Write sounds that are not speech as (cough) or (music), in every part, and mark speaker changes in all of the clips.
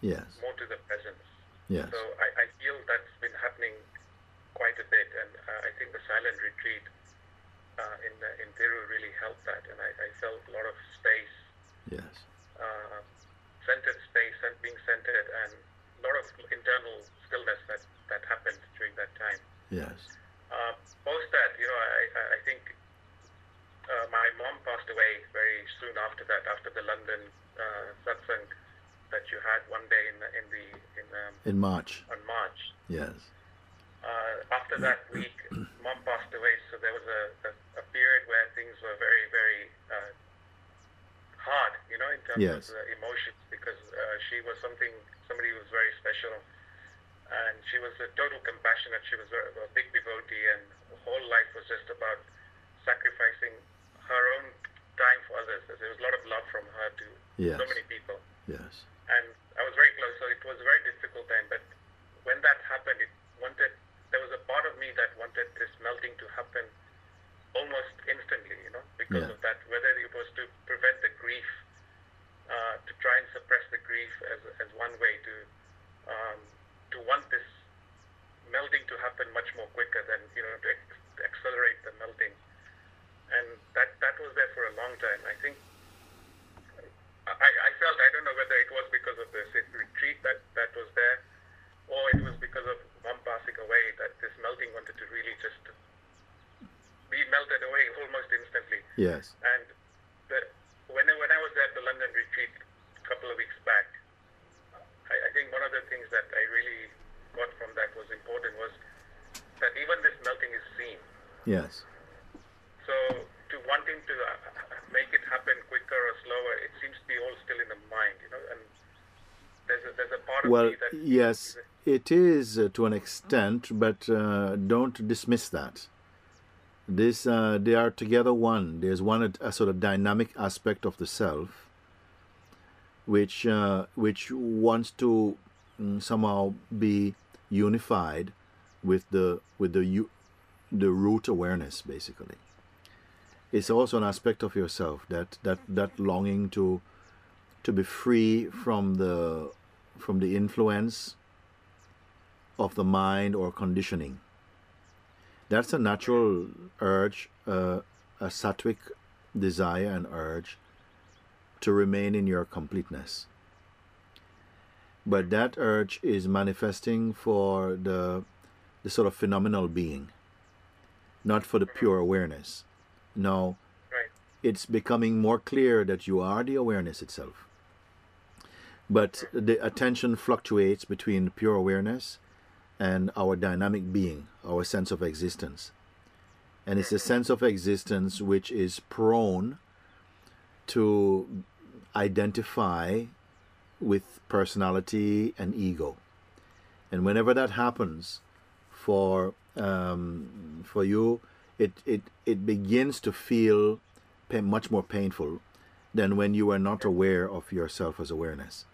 Speaker 1: Yes.
Speaker 2: more to the presence.
Speaker 1: Yes.
Speaker 2: So I, I feel that's been happening quite a bit, and uh, I think the silent retreat uh, in the, in Thiru really helped that, and I, I felt a lot of space,
Speaker 1: Yes.
Speaker 2: uh, centered space, and being centered, and a lot of internal stillness that that happened during that time.
Speaker 1: Yes.
Speaker 2: Uh, post that, you know, I, I, I think uh, my mom passed away very soon after that, after the London uh, satsang that you had one day in the, in the in um,
Speaker 1: In March.
Speaker 2: on March.
Speaker 1: Yes.
Speaker 2: Uh, after that week, (clears throat) mom passed away, so there was a, a, a period where things were very, very uh, hard, you know, in terms
Speaker 1: Yes.
Speaker 2: of the emotions, because uh, she was something, somebody who was very special, and she was a total compassionate. She was a, a big devotee, and her whole life was just about sacrificing her own time for others. There was a lot of love from her to
Speaker 1: Yes.
Speaker 2: so many people
Speaker 1: Yes.
Speaker 2: And I was very close. So it was a very difficult time. But when that happened, it wanted. There was a part of me that wanted this melting to happen almost instantly. You know, because
Speaker 1: Yeah.
Speaker 2: of that. Whether it was to prevent the grief, uh, to try and suppress the grief as as one way to um, to want this melting to happen much more quicker than you know to, ex- to accelerate the melting. And that that was there for a long time. I think I, I felt I don't know whether it was because of the sit- retreat that, that was there, or it was because of mom passing away that this melting wanted to really just be melted away almost instantly.
Speaker 1: Yes.
Speaker 2: And the, when I, when I was at the London retreat a couple of weeks back, I, I think one of the things that I really got from that was important was that even this melting is seen.
Speaker 1: Yes.
Speaker 2: So to wanting to uh, make it happen quicker or slower, it seems to be all still in the mind, you know. And there's a, there's a part of
Speaker 1: Well,
Speaker 2: me that
Speaker 1: yes, it is uh, to an extent, but uh, don't dismiss that. This, uh, they are together one. There's one a sort of dynamic aspect of the self, which uh, which wants to mm, somehow be unified with the with the the root awareness, basically. It's also an aspect of yourself that that that longing to to be free from the from the influence of the mind or conditioning. That's a natural urge, uh, a sattvic desire and urge to remain in your completeness. But that urge is manifesting for the, the sort of phenomenal being, not for the pure awareness. Now, it's becoming more clear that you are the awareness itself. But the attention fluctuates between pure awareness and our dynamic being, our sense of existence. And it's a sense of existence which is prone to identify with personality and ego. And whenever that happens for um, for you, it, it, it begins to feel much more painful than when you are not aware of yourself as awareness.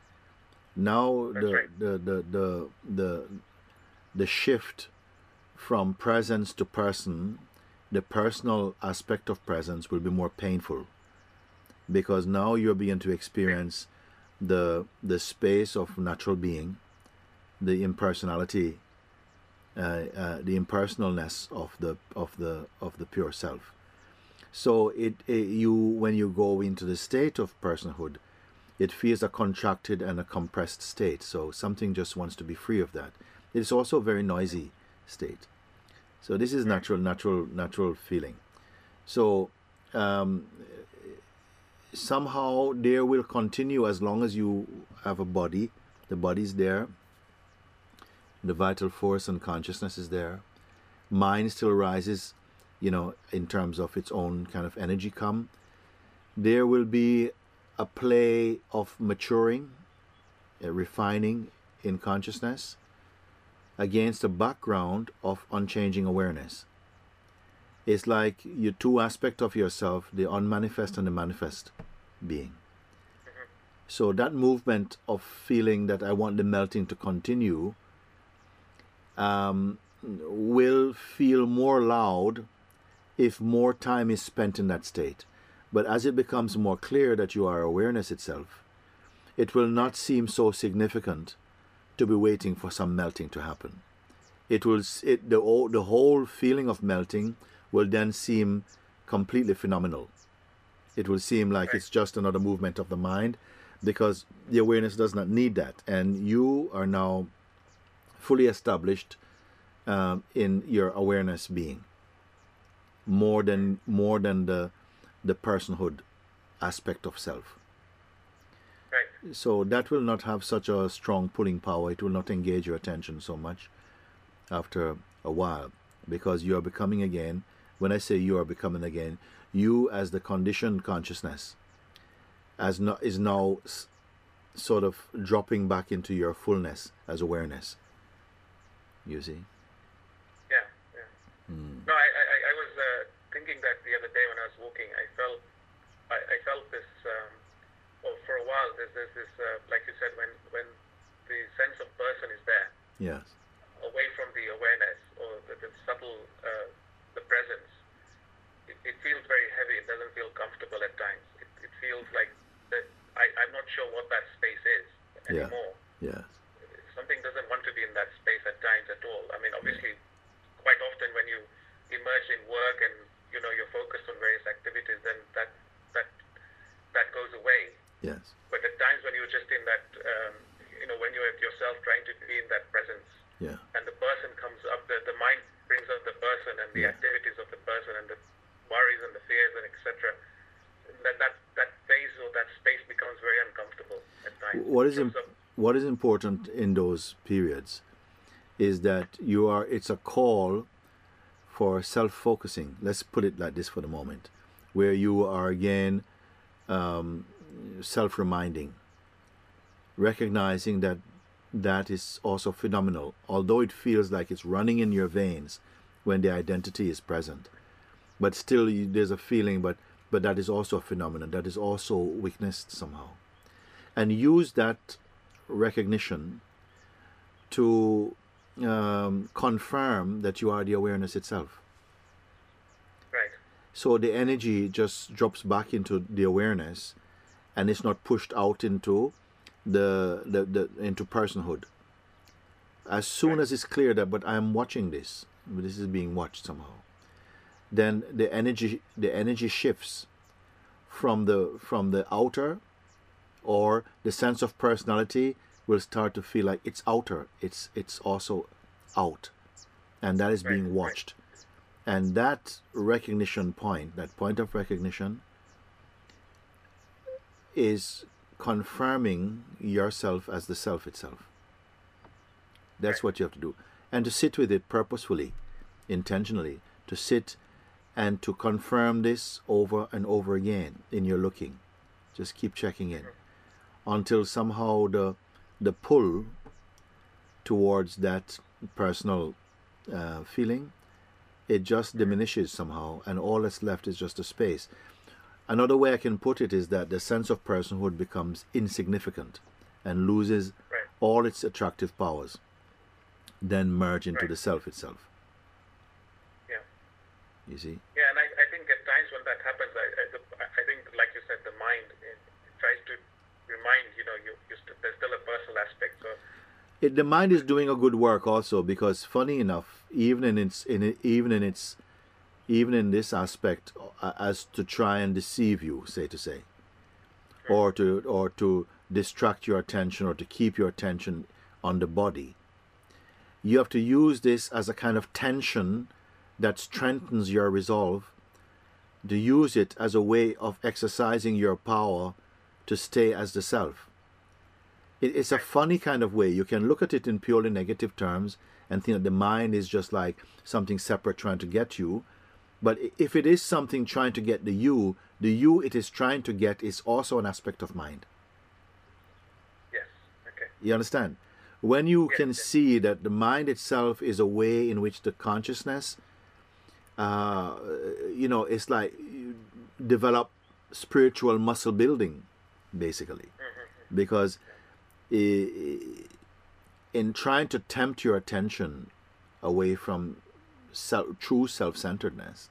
Speaker 1: Now the,
Speaker 2: right.
Speaker 1: the, the, the, the, the shift from presence to person, the personal aspect of presence will be more painful because now you're beginning to experience the the space of natural being, the impersonality, uh, uh, the impersonalness of the of the of the pure self. So it, it you when you go into the state of personhood, it feels a contracted and a compressed state. So something just wants to be free of that. It's also a very noisy state. So this is natural, natural, natural feeling. So um, somehow there will continue as long as you have a body. The body's there. The vital force and consciousness is there. Mind still rises, you know, in terms of its own kind of energy come. There will be a play of maturing, a refining in consciousness against a background of unchanging awareness. It's like your two aspects of yourself, the unmanifest and the manifest being. So that movement of feeling that I want the melting to continue um, will feel more loud if more time is spent in that state. But as it becomes more clear that you are awareness itself, it will not seem so significant to be waiting for some melting to happen. It will it, the the whole feeling of melting will then seem completely phenomenal. It will seem like it's just another movement of the mind because the awareness does not need that. And you are now fully established um, in your awareness being more than more than the the personhood aspect of self.
Speaker 2: Right.
Speaker 1: So that will not have such a strong pulling power. It will not engage your attention so much after a while because you are becoming again. When I say you are becoming again, you as the conditioned consciousness as no, is now s- sort of dropping back into your fullness as awareness. You see?
Speaker 2: Yeah, yeah. Hmm. No, I, I, I- I was uh, thinking that the other day when I was walking, I felt, I, I felt this. Um, well, for a while, there's, there's this, uh, like you said, when when the sense of person is there,
Speaker 1: Yes.
Speaker 2: away from the awareness or the, the subtle, uh, the presence, it, it feels very heavy. It doesn't feel comfortable at times. It, it feels like that. I, I'm not sure what that space is anymore. Yeah.
Speaker 1: Yes.
Speaker 2: something doesn't want to be in that space at times at all. I mean, obviously, quite often when you immerse in work and you know you're focused on various activities, then that that that goes away.
Speaker 1: Yes.
Speaker 2: But at times when you're just in that, um, you know, when you're at yourself trying to be in that presence,
Speaker 1: Yeah.
Speaker 2: and the person comes up, the, the mind brings up the person and the
Speaker 1: Yeah.
Speaker 2: activities of the person and the worries and the fears and etc. That that that phase or that space becomes very uncomfortable at times.
Speaker 1: What is imp- what is important in those periods is that you are it's a call for self-focusing. Let's put it like this for the moment where you are again um, self-reminding recognizing that that is also phenomenal although it feels like it's running in your veins when the identity is present. But still you, there's a feeling but but that is also a phenomenon that is also witnessed somehow and use that recognition to um, confirm that you are the awareness itself.
Speaker 2: right.
Speaker 1: So the energy just drops back into the awareness, and it's not pushed out into the, the, the into personhood. As soon as it's clear that, but I am watching this, this is being watched somehow, then the energy the energy shifts from the from the outer or the sense of personality will start to feel like it's outer it's it's also out. And that is
Speaker 2: Right,
Speaker 1: being
Speaker 2: right.
Speaker 1: watched. And that recognition point that point of recognition is confirming yourself as the self itself. That's
Speaker 2: Right.
Speaker 1: what you have to do. And to sit with it purposefully intentionally to sit and to confirm this over and over again in your looking. Just keep checking in mm-hmm. Until somehow the the pull towards that personal uh, feeling it just diminishes somehow and all that's left is just a space another way i can put it is that the sense of personhood becomes insignificant and loses
Speaker 2: Right.
Speaker 1: all its attractive powers then merge into
Speaker 2: Right.
Speaker 1: the self itself
Speaker 2: Yeah.
Speaker 1: you see
Speaker 2: Yeah, and I, I think at times when that happens, I, I, I think, like you said, the mind it, tries to remind you know you, you st- there's still a personal aspect. So.
Speaker 1: It, the mind is doing a good work also because funny enough even in its in it, even in its even in this aspect uh, as to try and deceive you say to say. Or to or to distract your attention or to keep your attention on the body. You have to use this as a kind of tension that strengthens your resolve. To use it as a way of exercising your power to stay as the self it, it's a funny kind of way. You can look at it in purely negative terms and think that the mind is just like something separate trying to get you. But if it is something trying to get the you, the you it is trying to get is also an aspect of mind.
Speaker 2: yes, okay,
Speaker 1: You understand? When you
Speaker 2: Yes,
Speaker 1: can
Speaker 2: yes.
Speaker 1: see that the mind itself is a way in which the consciousness uh, you know, it's like you develop spiritual muscle building, basically, mm-hmm. because in trying to tempt your attention away from self, true self-centeredness,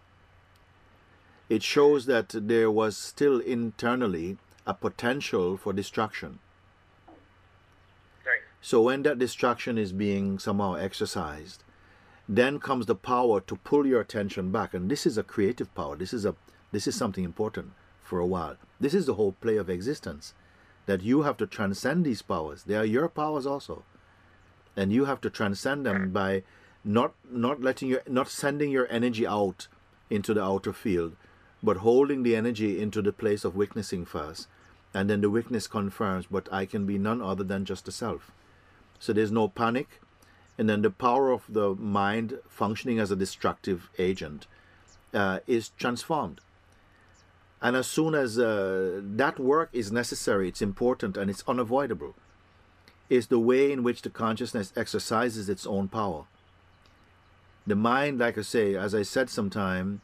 Speaker 1: it shows that there was still internally a potential for distraction.
Speaker 2: Right.
Speaker 1: So when that distraction is being somehow exercised, then comes the power to pull your attention back. And this is a creative power. This is a this is something important for a while. This is the whole play of existence. That you have to transcend these powers. They are your powers also. And you have to transcend them by not not letting your not sending your energy out into the outer field, but holding the energy into the place of witnessing first. And then the witness confirms, but I can be none other than just the self. So there's no panic, and then the power of the mind functioning as a destructive agent uh, is transformed. And as soon as uh, that work is necessary, it's important and it's unavoidable, is the way in which the consciousness exercises its own power. The mind, like I say, as I said sometime,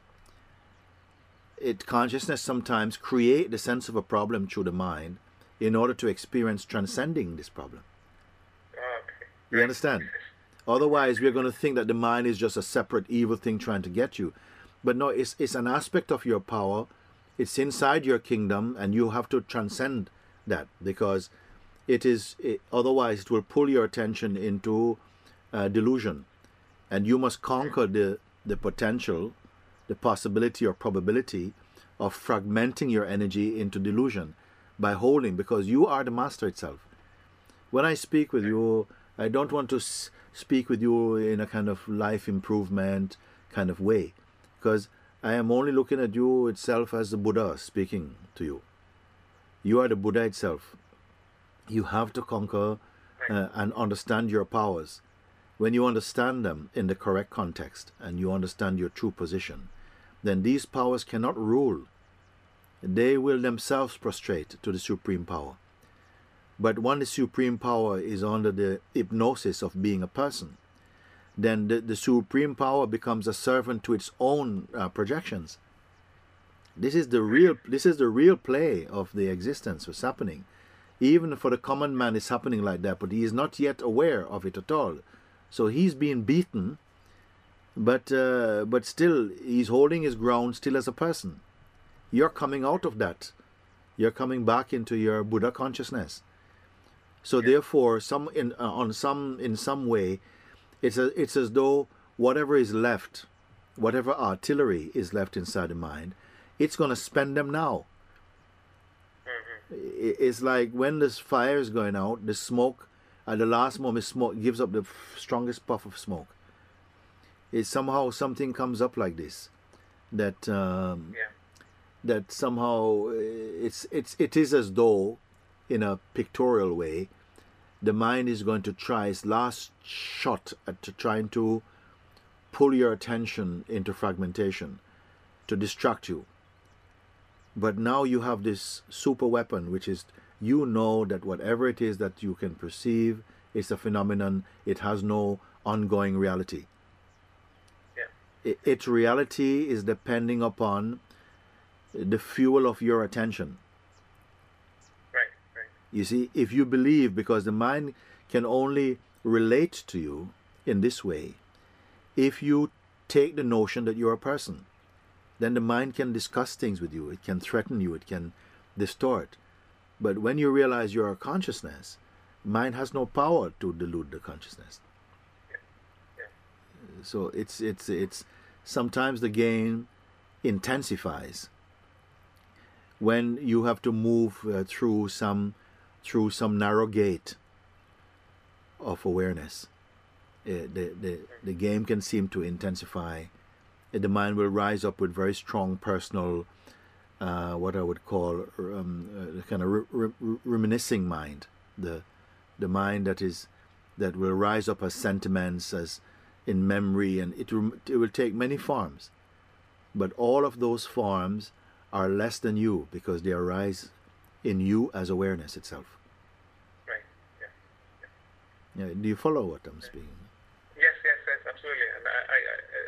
Speaker 1: it consciousness sometimes create the sense of a problem through the mind in order to experience transcending this problem. You understand? Otherwise, we're going to think that the mind is just a separate evil thing trying to get you. But no, it's, it's an aspect of your power. It's inside your kingdom, and you have to transcend that because it is. It, otherwise, it will pull your attention into uh, delusion, and you must conquer the the potential, the possibility or probability of fragmenting your energy into delusion by holding, because you are the master itself when I speak with you, I don't want to s- speak with you in a kind of life improvement kind of way, because I am only looking at you itself as the Buddha speaking to you. You are the Buddha itself. You have to conquer uh, and understand your powers. When you understand them in the correct context and you understand your true position, then these powers cannot rule. They will themselves prostrate to the supreme power. But when the supreme power is under the hypnosis of being a person, then the, the supreme power becomes a servant to its own uh, projections. This is the real this is the real play of the existence what's happening. Even for the common man it's happening like that, but he is not yet aware of it at all. So he's being beaten, but uh, but still he's holding his ground still as a person. You're coming out of that. You're coming back into your Buddha consciousness. So therefore, some in uh, on some in some way, it's a, it's as though whatever is left, whatever artillery is left inside the mind, it's going to spend them now. I- It's like when this fire is going out, the smoke at the last moment, smoke gives up the f- strongest puff of smoke. It's somehow something comes up like this, that um,
Speaker 2: Yeah.
Speaker 1: that somehow uh, it's it's it is as though in a pictorial way the mind is going to try its last shot at trying to pull your attention into fragmentation to distract you but now you have this super weapon which is you know that whatever it is that you can perceive is a phenomenon it has no ongoing reality
Speaker 2: Yeah.
Speaker 1: Its reality is depending upon the fuel of your attention. You see, if you believe, because the mind can only relate to you in this way, if you take the notion that you're a person, then the mind can discuss things with you, it can threaten you, it can distort. But when you realize you're a consciousness, mind has no power to delude the consciousness. So it's it's it's sometimes the game intensifies when you have to move uh, through some through some narrow gate of awareness. Uh, the, the the game can seem to intensify. Uh, The mind will rise up with very strong personal, uh, what I would call um, uh, kind of re- re- reminiscing mind. The the mind that is that will rise up as sentiments, as in memory, and it rem- it will take many forms. But all of those forms are less than you because they arise in you as awareness itself.
Speaker 2: Right. Yeah.
Speaker 1: Yeah, do you follow what I'm speaking?
Speaker 2: Yes, yes, yes, absolutely. And I, I,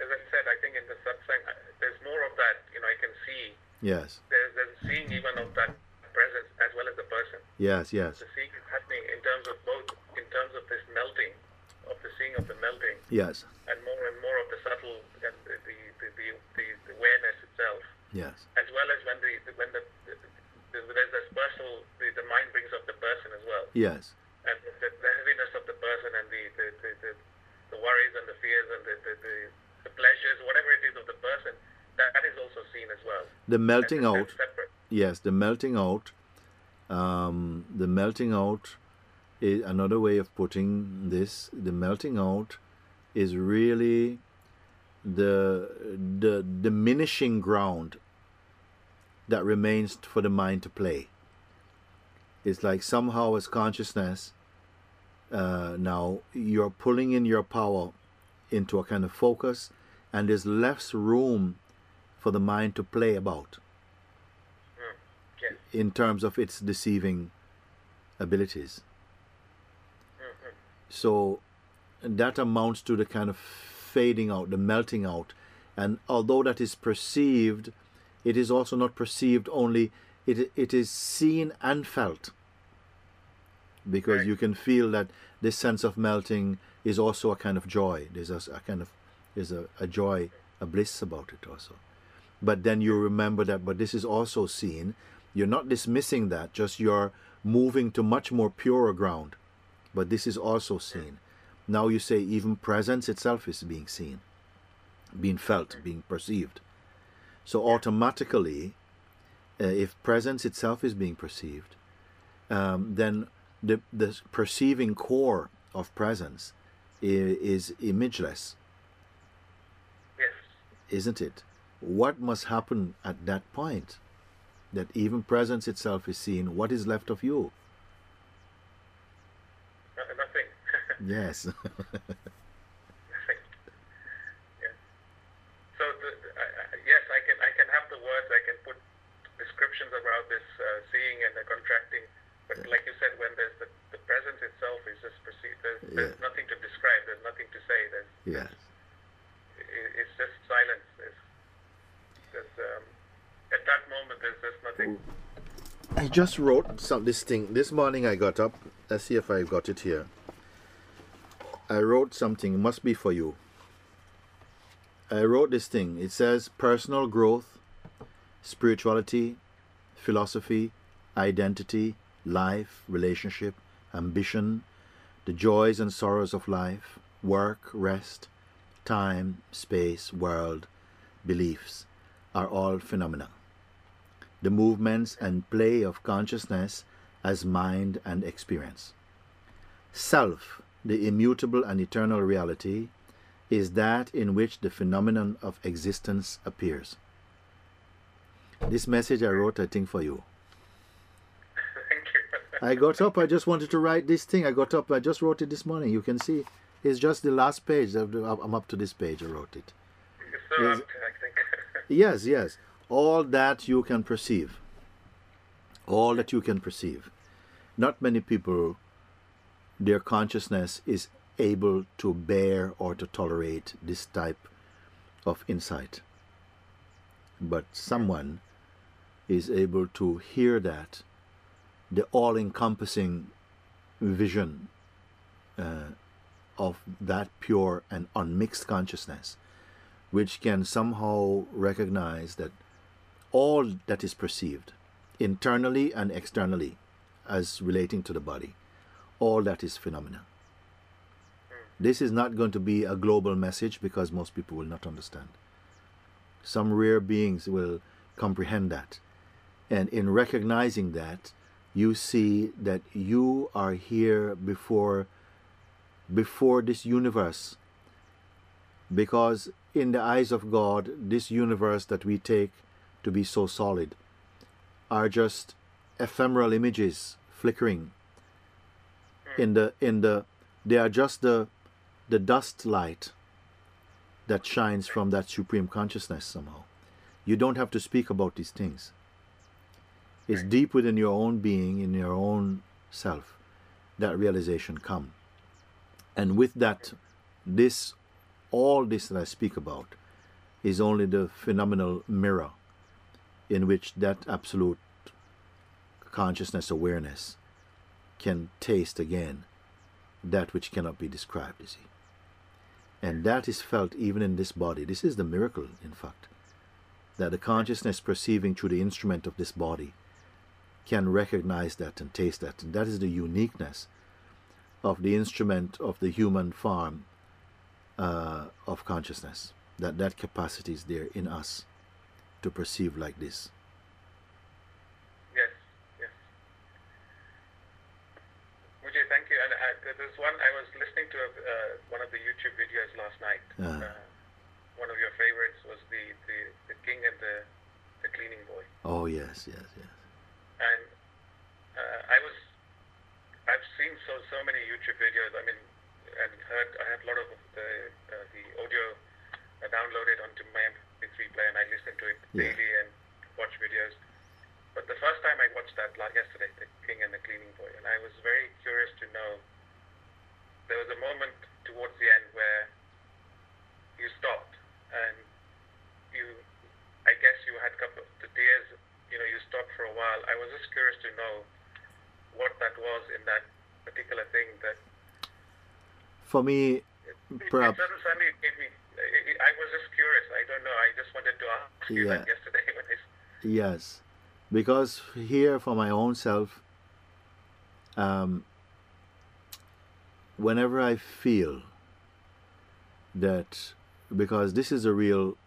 Speaker 2: as I said, I think in the satsang, there's more of that. You know, I can see.
Speaker 1: Yes.
Speaker 2: There's, there's seeing even of that presence as well as the person.
Speaker 1: Yes, yes.
Speaker 2: The seeing is happening in terms of both, in terms of this melting, of the seeing of the melting,
Speaker 1: Yes.
Speaker 2: and more and more of the subtle and the the, the, the, the, awareness itself,
Speaker 1: Yes.
Speaker 2: as well as when the when the, the, the there's this personal, the, the mind brings up the person as well,
Speaker 1: Yes.
Speaker 2: and the, the heaviness of the person and the the, the, the, the worries and the fears and the, the, the, the pleasures, whatever it is of the person, that, that is also seen as well.
Speaker 1: The melting out.
Speaker 2: separate.
Speaker 1: Yes, the melting out. Um, the melting out is another way of putting this. The melting out is really the the diminishing ground that remains for the mind to play. It's like somehow as consciousness, uh, now you're pulling in your power into a kind of focus, and there's less room for the mind to play about
Speaker 2: Mm. Yes.
Speaker 1: in terms of its deceiving abilities.
Speaker 2: hmm
Speaker 1: So that amounts to the kind of fading out, the melting out. And although that is perceived, it is also not perceived only, it, it is seen and felt. Because
Speaker 2: Right.
Speaker 1: you can feel that this sense of melting is also a kind of joy. There's a, a kind of there's a, a joy, a bliss about it also. But then you remember that, but this is also seen. You're not dismissing that, just you're moving to much more purer ground. But this is also seen. Now you say even presence itself is being seen, being felt, being perceived. So automatically, uh, if presence itself is being perceived, um, then the, the perceiving core of presence is, is imageless,
Speaker 2: Yes.
Speaker 1: isn't it? What must happen at that point? That even presence itself is seen, what is left of you?
Speaker 2: Nothing. (laughs)
Speaker 1: Yes. (laughs)
Speaker 2: Nothing. yeah. So the, the, I, I, yes, I can I can have the words. I can put descriptions about this uh, seeing and the contracting. But like you said, when there's the, the presence itself is just perceived. There's, there's
Speaker 1: Yeah.
Speaker 2: nothing to describe. There's nothing to say. There's
Speaker 1: yes.
Speaker 2: it, it's just silence. There's, there's um, at that moment there's just nothing.
Speaker 1: I just wrote some this thing this morning. I got up. Let's see if I've got it here. I wrote something. Must be for you. I wrote this thing. It says personal growth, spirituality, philosophy, identity, life, relationship, ambition, the joys and sorrows of life, work, rest, time, space, world, beliefs are all phenomena the movements and play of consciousness as mind and experience. Self, the immutable and eternal reality, is that in which the phenomenon of existence appears. This message I wrote, I think, for you. (laughs)
Speaker 2: Thank you.
Speaker 1: I got up, I just wanted to write this thing. I got up, I just wrote it this morning. You can see it's just the last page. I'm up to this page, I wrote it.
Speaker 2: It's so
Speaker 1: Yes.
Speaker 2: apt, I think. (laughs)
Speaker 1: Yes, yes. All that you can perceive. All that you can perceive. Not many people, their consciousness is able to bear or to tolerate this type of insight. But someone is able to hear that, the all encompassing vision uh, of that pure and unmixed consciousness which can somehow recognize that all that is perceived, internally and externally, as relating to the body, all that is phenomena. This is not going to be a global message because most people will not understand. Some rare beings will comprehend that. And in recognizing that, you see that you are here before before this universe because in the eyes of God, this universe that we take to be so solid are just ephemeral images flickering in the in the they are just the the dust light that shines from that supreme consciousness somehow. You don't have to speak about these things. It's deep within your own being in your own self that realization come. And with that this all this that I speak about is only the phenomenal mirror in which that absolute consciousness awareness can taste again that which cannot be described, you see. And that is felt even in this body. This is the miracle, in fact, that the consciousness perceiving through the instrument of this body can recognize that and taste that. And that is the uniqueness of the instrument of the human form uh, of consciousness. That that capacity is there in us to perceive like this.
Speaker 2: Yes, yes. Mooji, thank you. And I, there's one, I was listening to a, uh, one of the YouTube videos last night.
Speaker 1: Uh.
Speaker 2: Uh, one of your favorites was the, the, the king and the, the cleaning boy.
Speaker 1: Oh, yes, yes, yes.
Speaker 2: And uh, I was, I've seen so, so many YouTube videos, I mean, and heard, I have a lot of the, uh, the audio uh, downloaded onto my MP3 player and I listen to it
Speaker 1: Yeah.
Speaker 2: daily and watch videos. But the first time I watched that like yesterday, The King and the Cleaning Boy, and I was very curious to know. There was a moment towards the end where you stopped and you, I guess you had a couple of the tears. You know, you stopped for a while. I was just curious to know what that was in that particular thing that
Speaker 1: For me,
Speaker 2: it,
Speaker 1: Perhaps-
Speaker 2: it suddenly gave me. I, I was just curious. I don't know. I just wanted to ask you that yesterday (laughs) when I. s-
Speaker 1: Yes, because here for my own self, um, whenever I feel that, because this is a real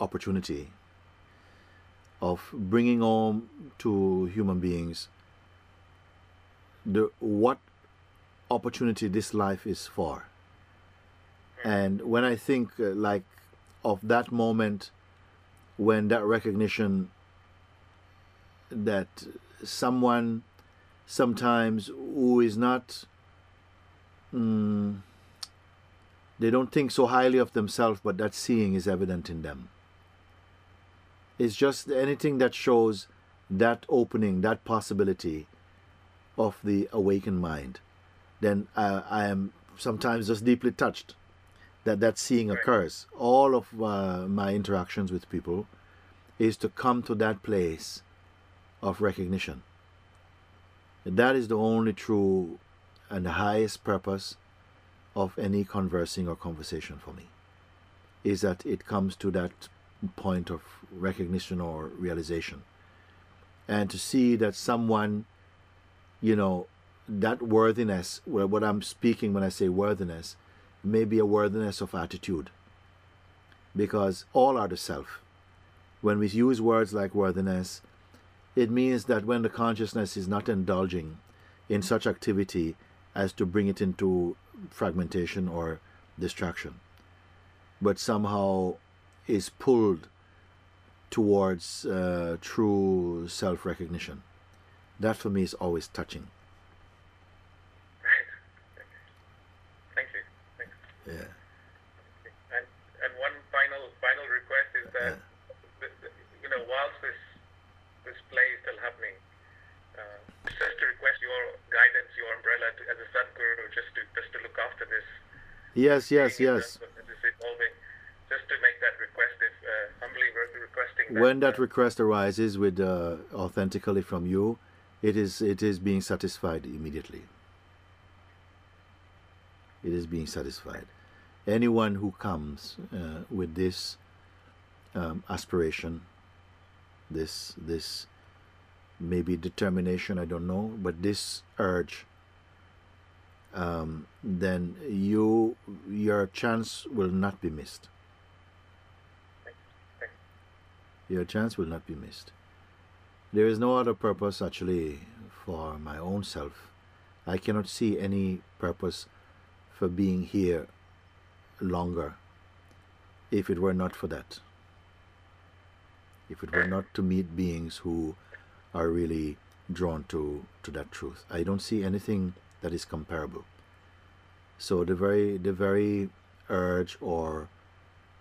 Speaker 1: opportunity of bringing home to human beings the what opportunity this life is for. And when I think uh, like of that moment when that recognition that someone sometimes who is not mm, they don't think so highly of themselves but that seeing is evident in them. It's just anything that shows that opening that possibility of the awakened mind then uh, i am sometimes just deeply touched that that seeing occurs all of uh, my interactions with people is to come to that place of recognition. That is the only true and the highest purpose of any conversing or conversation for me. Is that it comes to that point of recognition or realization. And to see that someone, you know, that worthiness, what I'm speaking when I say worthiness, may be a worthiness of attitude. Because all are the self when we use words like worthiness, it means that when the consciousness is not indulging in such activity as to bring it into fragmentation or distraction, but somehow is pulled towards uh, true self recognition. That for me is always touching.
Speaker 2: Right. Thank you. Thank you.
Speaker 1: Yeah.
Speaker 2: And and one final final request is that the, the, you know whilst this this play is still happening, uh, just to request your guidance, your umbrella to, as a Sadguru, just to just to look after this.
Speaker 1: Yes, yes, yes.
Speaker 2: terms of This evolving, just to make that request, if uh, humbly requesting that.
Speaker 1: When that
Speaker 2: uh,
Speaker 1: request arises with uh, authentically from you, it is it is being satisfied immediately. It is being satisfied. Anyone who comes uh, with this um, aspiration, this this maybe determination, I don't know, but this urge, um, then you your chance will not be missed. Your chance will not be missed. There is no other purpose actually for my own self. I cannot see any purpose for being here longer if it were not for that. If it were not to meet beings who are really drawn to, to that truth. I don't see anything that is comparable. So the very the very urge or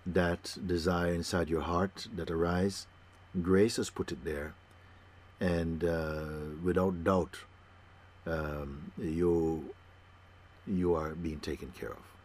Speaker 1: that desire inside your heart that arise, grace has put it there, and uh, without doubt, um, you you are being taken care of.